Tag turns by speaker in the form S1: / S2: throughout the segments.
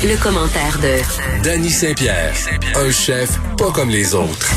S1: Le, commentaire de
S2: Danny Saint-Pierre, un chef pas comme les autres.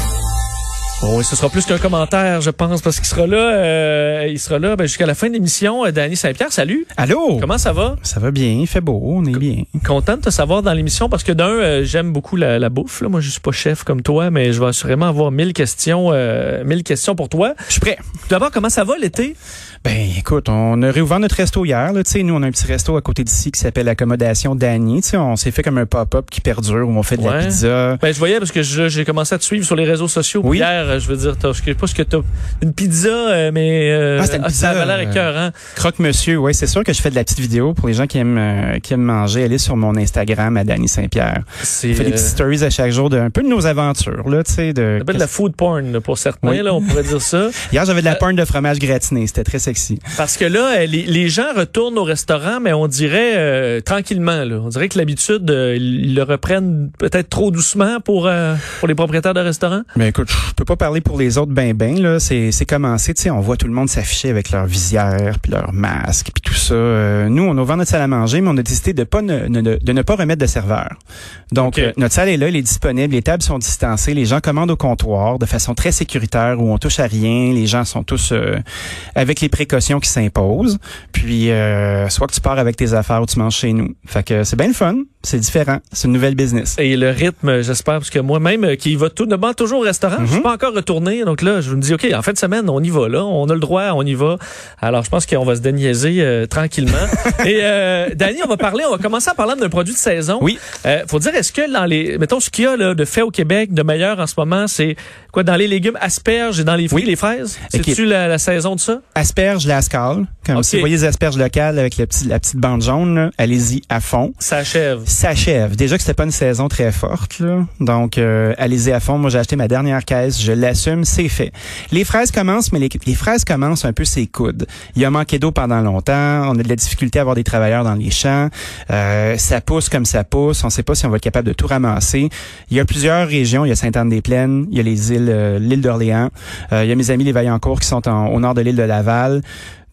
S3: Bon, ce sera plus qu'un commentaire, je pense, parce qu'il sera là, euh, il sera là ben, jusqu'à la fin de l'émission. Euh, Danny Saint-Pierre, salut.
S4: Allô?
S3: Comment ça va?
S4: Ça va bien, il fait beau, on est bien.
S3: Content de te savoir dans l'émission parce que d'un, euh, j'aime beaucoup la, la bouffe. Là. Moi, je suis pas chef comme toi, mais je vais assurément avoir mille questions, euh, mille questions pour toi.
S4: Je suis prêt.
S3: Tout D'abord, comment ça va l'été?
S4: Ben, écoute, on a réouvert notre resto hier. Là, Tu sais, nous, on a un petit resto à côté d'ici qui s'appelle Accommodation sais, On s'est fait comme un pop-up qui perdure où on fait de
S3: Ouais.
S4: la pizza.
S3: Ben, je voyais parce que j'ai commencé à te suivre sur les réseaux sociaux.
S4: Oui.
S3: Hier, je veux dire, t'as- je sais pas ce que t'as. Une pizza, euh, mais euh,
S4: Ah, c'était une
S3: ça
S4: pizza,
S3: avait l'air
S4: euh,
S3: écœurant.
S4: Croque-monsieur, oui, c'est sûr que je fais de la petite vidéo pour les gens qui aiment, euh, qui aiment manger. Allez sur mon Instagram à Danny Saint-Pierre.
S3: C'est
S4: fait des petites stories à chaque jour de un peu de nos aventures. Là, tu sais, de...
S3: ça de la food porn là, pour certains,
S4: Oui.
S3: là, on pourrait dire ça.
S4: Hier, j'avais de la porn de fromage gratiné. C'était très sexy.
S3: Parce que là, euh, les, les gens retournent au restaurant, mais on dirait euh, tranquillement. Là. On dirait que l'habitude, euh, ils le reprennent peut-être trop doucement pour, euh, pour les propriétaires de restaurants.
S4: Mais écoute, je peux pas parler pour les autres ben ben là. C'est c'est commencé, tu sais, on voit tout le monde s'afficher avec leur visière, puis leur masque, puis tout ça. Euh, nous, on a ouvert notre salle à manger, mais on a décidé de pas ne, ne- de ne pas remettre de serveur. Donc euh, notre salle est là, elle est disponible, les tables sont distancées, les gens commandent au comptoir de façon très sécuritaire où on touche à rien, les gens sont tous euh, avec les précautions qui s'imposent. Puis euh, soit que tu pars avec tes affaires ou tu manges chez nous. Fait que c'est bien le fun, c'est différent, c'est une nouvelle business.
S3: Et le rythme, j'espère, parce que moi-même, euh, qui va tout, demande toujours au restaurant, je suis
S4: Mhm.
S3: pas encore retourné. Donc là, je me dis, OK, en fin de semaine, on y va, là. On a le droit, on y va. Alors, je pense qu'on va se déniaiser euh, tranquillement. Et euh, Danny, on va parler, on va commencer à parler d'un produit de saison.
S4: Oui.
S3: Euh, faut dire, est-ce que dans les, mettons, ce qu'il y a là, de fait au Québec, de meilleur en ce moment, c'est quoi, dans les légumes, asperges et dans les fruits,
S4: Oui.
S3: les fraises?
S4: Ok.
S3: C'est-tu la, la saison de ça?
S4: Asperges Lascal, comme
S3: Ok.
S4: si vous voyez les asperges locales avec le petit, la petite bande jaune, allez-y à fond.
S3: Ça achève.
S4: S'achève. Déjà que c'était pas une saison très forte, donc euh, allez-y à fond. Moi, j'ai acheté ma dernière caisse, je l'assume, c'est fait. Les fraises commencent, mais les, fraises commencent un peu ses coudes. Il y a manqué d'eau pendant longtemps, on a de la difficulté à avoir des travailleurs dans les champs, Euh, ça pousse comme ça pousse, on sait pas si on va être capable de tout ramasser. Il y a plusieurs régions, il y a Sainte-Anne-des-Plaines, il y a les îles, euh, l'île d'Orléans, Euh, il y a mes amis les Vaillancourt qui sont au nord de l'île de Laval.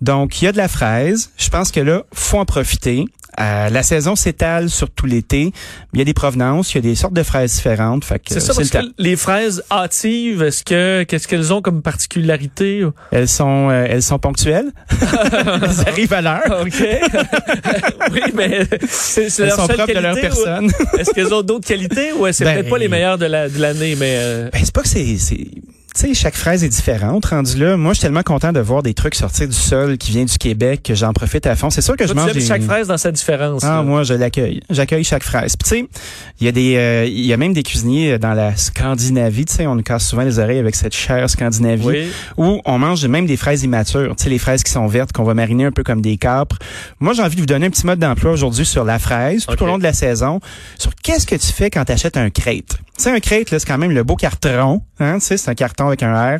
S4: Donc, il y a de la fraise. Je pense que là, faut en profiter. Euh, la saison s'étale sur tout l'été. Il y a des provenances, il y a des sortes de fraises différentes. Fait que
S3: C'est ça,
S4: c'est
S3: parce
S4: le
S3: que les fraises hâtives, est-ce que, qu'est-ce qu'elles ont comme particularité?
S4: Elles sont, euh, elles sont ponctuelles. elles arrivent à l'heure.
S3: OK. oui, mais c'est, c'est
S4: Elles
S3: leur
S4: sont
S3: seule
S4: propres de leur personne.
S3: Est-ce qu'elles ont d'autres qualités ou c'est
S4: Ben,
S3: peut-être pas les meilleures de, la, de l'année, mais euh,
S4: Ben, c'est pas que c'est, c'est, tu sais, chaque fraise est différente. Rendu là, moi, je suis tellement content de voir des trucs sortir du sol qui vient du Québec que j'en profite à fond. C'est sûr que je
S3: toi,
S4: mange des...
S3: chaque fraise dans sa différence.
S4: Ah,
S3: là.
S4: moi, je l'accueille. J'accueille chaque fraise. Puis, tu sais, il y a des, euh, il y a même des cuisiniers dans la Scandinavie. Tu sais, on nous casse souvent les oreilles avec cette chair Scandinavie.
S3: Oui.
S4: Où on mange même des fraises immatures. Tu sais, les fraises qui sont vertes, qu'on va mariner un peu comme des capres. Moi, j'ai envie de vous donner un petit mode d'emploi aujourd'hui sur la fraise, tout au long de la saison. Sur qu'est-ce que tu fais quand tu achètes un crate. Sais, un crate, là, c'est quand même le beau carton. Hein, tu sais, c'est un carton avec un R.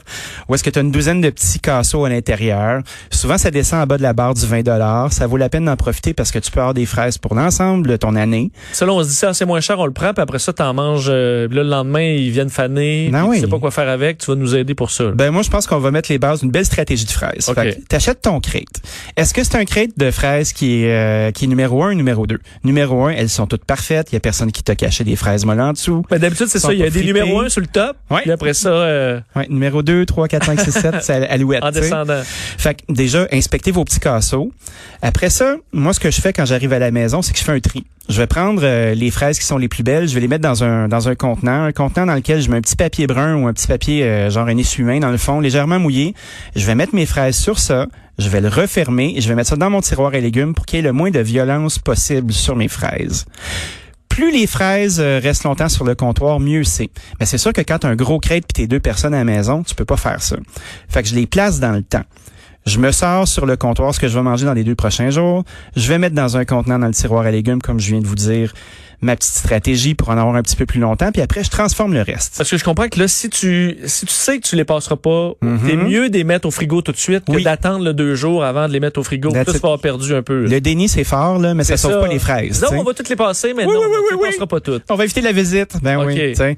S4: Où est-ce que tu as une douzaine de petits casseaux à l'intérieur. Souvent, ça descend en bas de la barre du 20 Ça vaut la peine d'en profiter parce que tu peux avoir des fraises pour l'ensemble de ton année.
S3: Ça, là, on se dit ça, c'est moins cher, on le prend, puis après ça, t'en manges. euh, là, le lendemain, ils viennent faner. Puis
S4: oui.
S3: Tu sais pas quoi faire avec, tu vas nous aider pour ça. là.
S4: Ben moi je pense qu'on va mettre les bases d'une belle stratégie de fraises.
S3: Ok.
S4: Fait que t'achètes ton crate. Est-ce que c'est un crate de fraises qui est euh, qui est numéro un ou numéro deux? Numéro un, elles sont toutes parfaites. Il y a personne qui t'a caché des fraises molles en dessous.
S3: Ben, d'habitude, c'est ça. Il y a des numéros 1 sur le top. Puis après ça, euh,
S4: Ouais, numéro 2, 3, 4, 5, 6, 7, c'est alouette.
S3: en descendant.
S4: Fait que déjà, inspectez vos petits casseaux. Après ça, moi, ce que je fais quand j'arrive à la maison, c'est que je fais un tri. Je vais prendre euh, les fraises qui sont les plus belles, je vais les mettre dans un dans un contenant, un contenant dans lequel je mets un petit papier brun ou un petit papier euh, genre un essuie-main dans le fond, légèrement mouillé. Je vais mettre mes fraises sur ça, je vais le refermer et je vais mettre ça dans mon tiroir à légumes pour qu'il y ait le moins de violence possible sur mes fraises. Plus les fraises euh, restent longtemps sur le comptoir, mieux c'est. Mais c'est sûr que quand as un gros crate puis t'es deux personnes à la maison, tu peux pas faire ça. Fait que je les place dans le temps. Je me sors sur le comptoir ce que je vais manger dans les deux prochains jours. Je vais mettre dans un contenant dans le tiroir à légumes, comme je viens de vous dire, ma petite stratégie pour en avoir un petit peu plus longtemps. Puis après, je transforme le reste.
S3: Parce que je comprends que là, si tu si tu sais que tu les passeras pas, t'es mieux de les mettre au frigo tout de suite que d'attendre le deux jours avant de les mettre au frigo. Là, vas avoir perdu un peu. là.
S4: Le déni, c'est fort, là, mais ça
S3: C'est
S4: sauve pas les fraises.
S3: Non, on va toutes les passer, mais
S4: Oui,
S3: non,
S4: oui,
S3: tu
S4: oui,
S3: les passera pas toutes.
S4: On va éviter la visite. Ben
S3: Ok.
S4: oui. tu sais.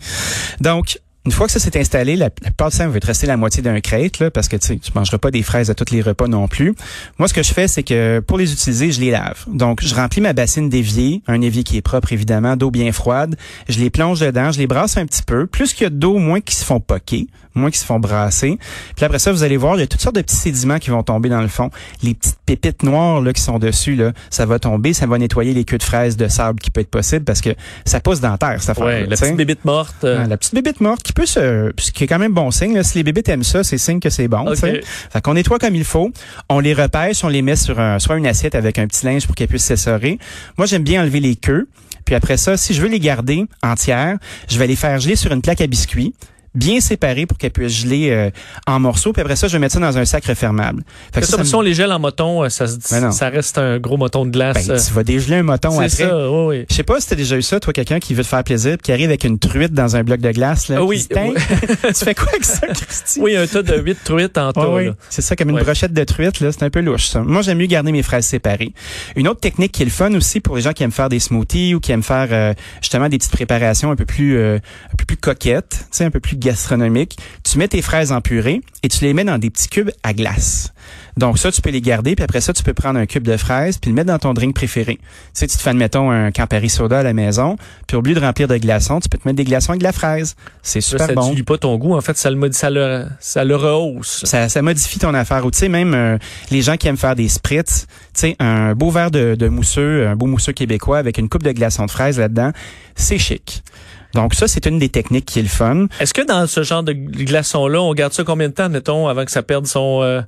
S4: Donc, Une fois que ça s'est installé, la, la plupart du temps, va te rester la moitié d'un crête, là, parce que tu tu mangeras pas des fraises à tous les repas non plus. Moi, ce que je fais, c'est que pour les utiliser, je les lave. Donc, je remplis ma bassine d'évier, un évier qui est propre, évidemment, d'eau bien froide. Je les plonge dedans, je les brasse un petit peu. Plus qu'il y a d'eau, moins qu'ils se font poquer, moins qu'ils se font brasser. Puis après ça, vous allez voir, il y a toutes sortes de petits sédiments qui vont tomber dans le fond. Les petites pépites noires là, qui sont dessus, là, ça va tomber, ça va nettoyer les queues de fraises de sable qui peut être possible parce que ça pousse dans la terre, cette affaire
S3: Ouais, la petite bébite morte. euh,
S4: la petite bébite morte qui peut se, ce qui est quand même bon signe. Là. Si les bébites aiment ça, c'est signe que c'est bon.
S3: Ok.
S4: tu sais. Fait qu'on nettoie comme il faut. On les repêche, on les met sur un, soit une assiette avec un petit linge pour qu'elles puissent s'essorer. Moi, j'aime bien enlever les queues. Puis après ça, si je veux les garder entières, je vais les faire geler sur une plaque à biscuits bien séparées pour qu'elles puissent geler euh, en morceaux. Puis après ça, je vais mettre ça dans un sac refermable. Fait que ça,
S3: ça,
S4: ça
S3: si on les gèle en moton, euh, ça, se-
S4: Ben
S3: ça reste un gros moton de glace.
S4: ben,
S3: euh,
S4: tu vas dégeler un moton après.
S3: ça, oui, oui.
S4: Je sais pas si t'as déjà eu ça, toi, quelqu'un qui veut te faire plaisir, puis qui arrive avec une truite dans un bloc de glace. Là,
S3: Ah oui.
S4: tu fais quoi avec ça, Christy?
S3: Oui, un tas de 8 truites en tas.
S4: Ah oui, c'est ça, comme une
S3: Ouais.
S4: brochette de truite, là, c'est un peu louche, ça. Moi, j'aime mieux garder mes fraises séparées. Une autre technique qui est le fun aussi pour les gens qui aiment faire des smoothies ou qui aiment faire euh, justement des petites préparations un peu plus euh, un peu plus coquettes, un peu plus gastronomiques. Tu mets tes fraises en purée et tu les mets dans des petits cubes à glace. Donc ça, tu peux les garder, puis après ça, tu peux prendre un cube de fraises puis le mettre dans ton drink préféré. Tu sais, tu te fais, admettons, un Campari soda à la maison, puis au lieu de remplir de glaçons, tu peux te mettre des glaçons avec de la fraise. C'est super
S3: ça
S4: bon.
S3: dilue pas ton goût. En fait, ça le, ça le, ça le rehausse.
S4: Ça, ça modifie ton affaire. Ou tu sais, même euh, les gens qui aiment faire des spritz, tu sais, un beau verre de, de mousseux, un beau mousseux québécois avec une coupe de glaçons de fraises là-dedans, c'est chic. Donc ça, c'est une des techniques qui est le fun.
S3: Est-ce que dans ce genre de glaçons-là, on garde ça combien de temps, mettons, avant que ça perde son euh,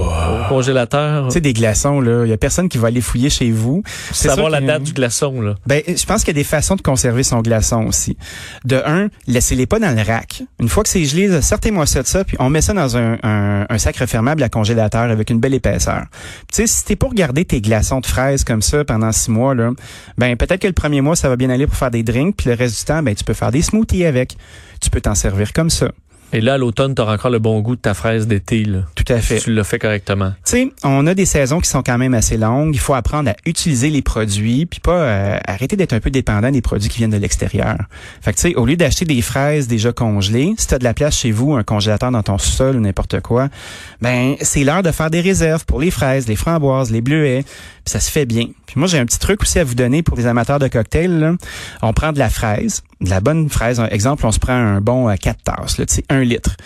S3: au congélateur?
S4: Tu sais, des glaçons, là, il y a personne qui va aller fouiller chez vous. C'est
S3: savoir la date du glaçon, là.
S4: Ben, je pense qu'il y a des façons de conserver son glaçon aussi. De un, laissez-les pas dans le rack. Une fois que c'est gelé, sortez-moi ça de ça, puis on met ça dans un, un, un sac refermable à congélateur avec une belle épaisseur. Tu sais, si t'es pour garder tes glaçons de fraises comme ça pendant six mois, là, ben peut-être que le premier mois, ça va bien aller pour faire des drinks, puis le reste du temps, ben tu peux faire des smoothies avec. Tu peux t'en servir comme ça.
S3: Et là, à l'automne, t'auras encore le bon goût de ta fraise d'été, là.
S4: Tout à fait.
S3: Si tu l'as fait correctement.
S4: Tu sais, on a des saisons qui sont quand même assez longues. Il faut apprendre à utiliser les produits, puis pas euh, arrêter d'être un peu dépendant des produits qui viennent de l'extérieur. Fait que tu sais, au lieu d'acheter des fraises déjà congelées, si tu as de la place chez vous, un congélateur dans ton sol ou n'importe quoi, ben c'est l'heure de faire des réserves pour les fraises, les framboises, les bleuets. Puis ça se fait bien. Puis moi, j'ai un petit truc aussi à vous donner pour les amateurs de cocktails. là. On prend de la fraise, de la bonne fraise. Un exemple, on se prend un bon à 4 tasses, là, tu sais, un litre,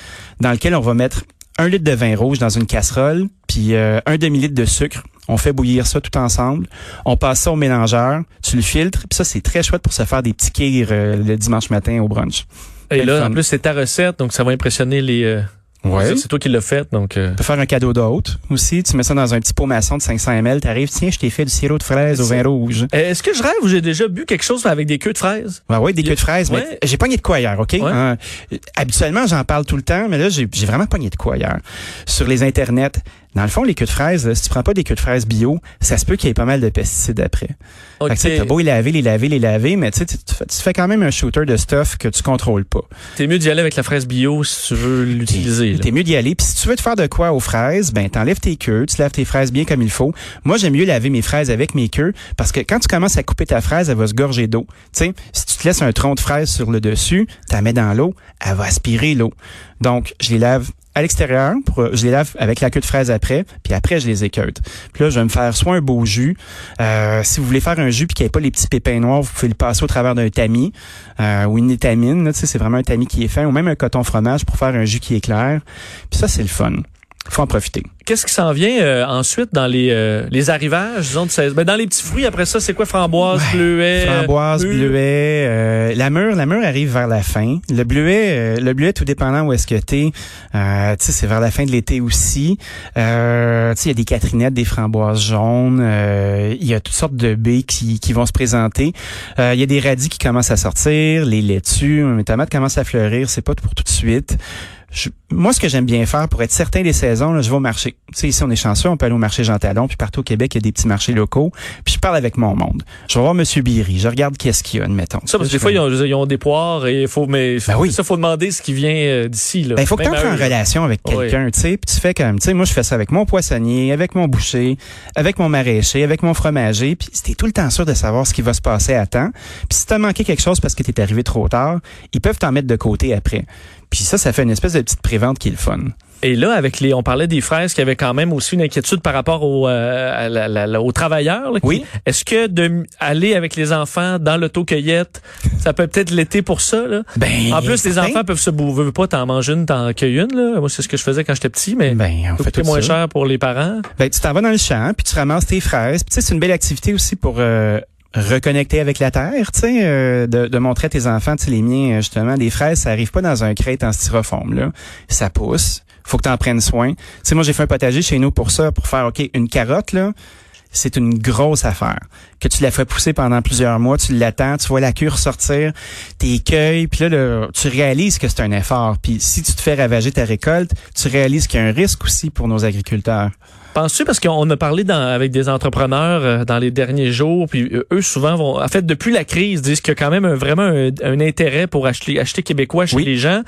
S4: dans lequel on va mettre un litre de vin rouge dans une casserole, puis euh, un demi-litre de sucre. On fait bouillir ça tout ensemble. On passe ça au mélangeur. Tu le filtres. Puis ça, c'est très chouette pour se faire des petits kirs euh, le dimanche matin au brunch.
S3: Et là, en plus, c'est ta recette, donc ça va impressionner les... euh,
S4: Ouais.
S3: C'est toi qui l'as fait, donc... euh,
S4: Tu peux faire un cadeau d'hôte aussi. Tu mets ça dans un petit pot maçon de 500 ml. T'arrives, tiens, je t'ai fait du sirop de fraise au vin rouge.
S3: Euh, Est-ce que je rêve ou j'ai déjà bu quelque chose avec des queues de fraises?
S4: Ouais, ouais, des queues de fraises,
S3: Ouais.
S4: mais j'ai pogné de quoi hier, OK?
S3: Ouais.
S4: Hein, habituellement, j'en parle tout le temps, mais là, j'ai j'ai vraiment pogné de quoi hier. Sur les internets, dans le fond, les queues de fraises, là, si tu prends pas des queues de fraises bio, ça se peut qu'il y ait pas mal de pesticides après. Fait que, t'as beau les laver, les laver, les laver, mais tu sais, tu tu fais- quand même un shooter de stuff que tu contrôles pas.
S3: T'es mieux d'y aller avec la fraise bio si tu veux l'utiliser.
S4: T'es mieux d'y aller. Puis si tu veux te faire de quoi aux fraises, ben t'enlèves tes queues, tu laves tes fraises bien comme il faut. Moi, j'aime mieux laver mes fraises avec mes queues parce que quand tu commences à couper ta fraise, elle va se gorger d'eau. Tu sais, si tu te laisses un tronc de fraise sur le dessus, tu la mets dans l'eau, elle va aspirer l'eau. Donc, je les lave à l'extérieur, pour, je les lave avec la queue de fraise après, puis après je les équeute. Puis là, je vais me faire soit un beau jus. Euh, si vous voulez faire un jus puis qu'il n'y ait pas les petits pépins noirs, vous pouvez le passer au travers d'un tamis euh, ou une étamine. Là, tu sais, c'est vraiment un tamis qui est fin, ou même un coton fromage pour faire un jus qui est clair. Puis ça, c'est le fun. Faut en profiter.
S3: Qu'est-ce qui s'en vient euh, ensuite dans les, euh, les arrivages, disons, de 16? Ben, dans les petits fruits, après ça, c'est quoi? Framboise,
S4: Ouais.
S3: bleuet?
S4: Framboise,
S3: mûre?
S4: bleuet, euh, la mûre, la mûre arrive vers la fin. Le bleuet, euh, le bleuet, tout dépendant où est-ce que t'es, euh, tu sais, c'est vers la fin de l'été aussi. Euh, tu sais, il y a des catrinettes, des framboises jaunes, euh, il y a toutes sortes de baies qui, qui vont se présenter. Euh, il y a des radis qui commencent à sortir, les laitues, les tomates commencent à fleurir, c'est pas pour tout de suite. Je- moi, ce que j'aime bien faire pour être certain des saisons, là, je vais au marché. Tu sais, ici, on est chanceux, on peut aller au marché Jean Talon, puis partout au Québec, il y a des petits marchés locaux. Puis je parle avec mon monde. Je vais voir Monsieur Biry, je regarde qu'est-ce qu'il y a, admettons.
S3: Ça, parce que des fois, ils ont, ils ont des poires et il faut, mais
S4: Ben oui.
S3: ça, faut demander ce qui vient euh, d'ici, là.
S4: Ben, il faut que tu entres en relation avec
S3: Oui.
S4: quelqu'un, tu sais, puis tu fais comme, tu sais, moi je fais ça avec mon poissonnier, avec mon boucher, avec mon maraîcher, avec mon fromager, puis c'était tout le temps sûr de savoir ce qui va se passer à temps. Puis si t'as manqué quelque chose parce que t'es arrivé trop tard, ils peuvent t'en mettre de côté après. Puis ça, ça fait une espèce de petite prévente qui est le fun.
S3: Et là, avec les, on parlait des fraises qui avaient quand même aussi une inquiétude par rapport aux, euh, à la- la- la- aux travailleurs. là, qui-
S4: Oui.
S3: Est-ce que de aller avec les enfants dans l'autocueillette, ça peut peut-être l'été pour ça, là?
S4: Ben,
S3: En plus, les enfants peuvent se bouver pas, t'en manges une, t'en cueilles une, là. Moi, c'est ce que je faisais quand j'étais petit, mais
S4: Ben, on fait tout
S3: moins
S4: ça.
S3: cher pour les parents.
S4: Ben, tu t'en vas dans le champ, puis tu ramasses tes fraises. Puis tu sais, c'est une belle activité aussi pour euh, reconnecter avec la terre, tu sais, euh, de, montrer à tes enfants, tu les miens, euh, justement, des fraises, ça arrive pas dans un crate en styrofoam, là. Ça pousse. Faut que tu en prennes soin. Tu moi, j'ai fait un potager chez nous pour ça, pour faire, OK, une carotte, là, c'est une grosse affaire. Que tu la fais pousser pendant plusieurs mois, tu l'attends, tu vois la cure sortir, t'es cueilles, puis là, tu réalises que c'est un effort. Puis si tu te fais ravager ta récolte, tu réalises qu'il y a un risque aussi pour nos agriculteurs.
S3: Penses-tu, parce qu'on a parlé dans- avec des entrepreneurs euh, dans les derniers jours, puis euh, eux souvent vont, en fait, depuis la crise, disent qu'il y a quand même un- vraiment un, un intérêt pour acheter, acheter québécois chez
S4: Oui.
S3: les gens.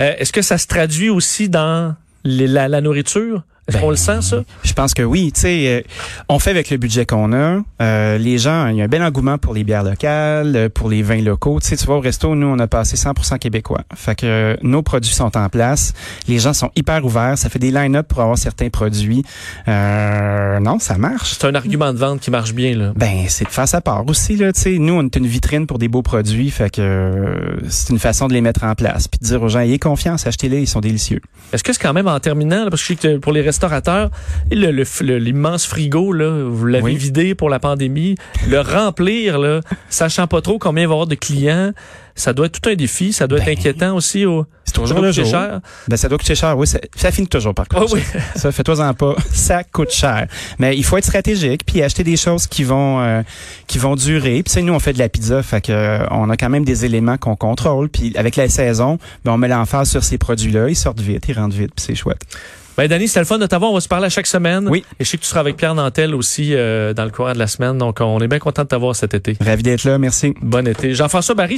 S3: Euh, Est-ce que ça se traduit aussi dans les- la, la nourriture? Est-ce
S4: Ben,
S3: qu'on le sent, ça?
S4: Je pense que oui. Tu sais, euh, on fait avec le budget qu'on a. Euh, les gens, il y a un bel engouement pour les bières locales, euh, pour les vins locaux. Tu sais, tu vois, au resto, nous, on a passé 100% québécois. Fait que euh, nos produits sont en place. Les gens sont hyper ouverts. Ça fait des line-up pour avoir certains produits. Euh, non, ça marche.
S3: C'est un argument de vente qui marche bien, là.
S4: Ben, c'est de faire sa part aussi, là. Tu sais, nous, on est une vitrine pour des beaux produits. Fait que c'est une façon de les mettre en place. Puis de dire aux gens, ayez confiance, achetez-les, ils sont délicieux.
S3: Est-ce que c'est quand même en terminant, là, parce que je sais que pour les le- le- l'immense frigo, là, vous l'avez
S4: Oui.
S3: vidé pour la pandémie, le remplir, là, sachant pas trop combien il va y avoir de clients, ça doit être tout un défi, ça doit
S4: Ben,
S3: être inquiétant aussi. Au,
S4: C'est
S3: ça
S4: toujours
S3: doit
S4: le
S3: coûter
S4: jour.
S3: cher.
S4: Ben, ça doit coûter cher. Oui, ça, ça finit toujours par
S3: Ah
S4: contre.
S3: oui.
S4: Ça, fais-toi-en pas. Ça coûte cher. Mais il faut être stratégique puis acheter des choses qui vont euh, qui vont durer. Puis nous on fait de la pizza, fait que euh, on a quand même des éléments qu'on contrôle. Puis avec la saison, ben on met l'emphase sur ces produits-là. Ils sortent vite, ils rentrent vite, puis c'est chouette.
S3: Ben, Danny, c'était le fun de t'avoir. On va se parler à chaque semaine.
S4: Oui.
S3: Et je sais que tu seras avec Pierre Nantel aussi euh, dans le courant de la semaine. Donc, on est bien content de t'avoir cet été.
S4: Ravi d'être là. Merci.
S3: Bon été. Jean-François Barry,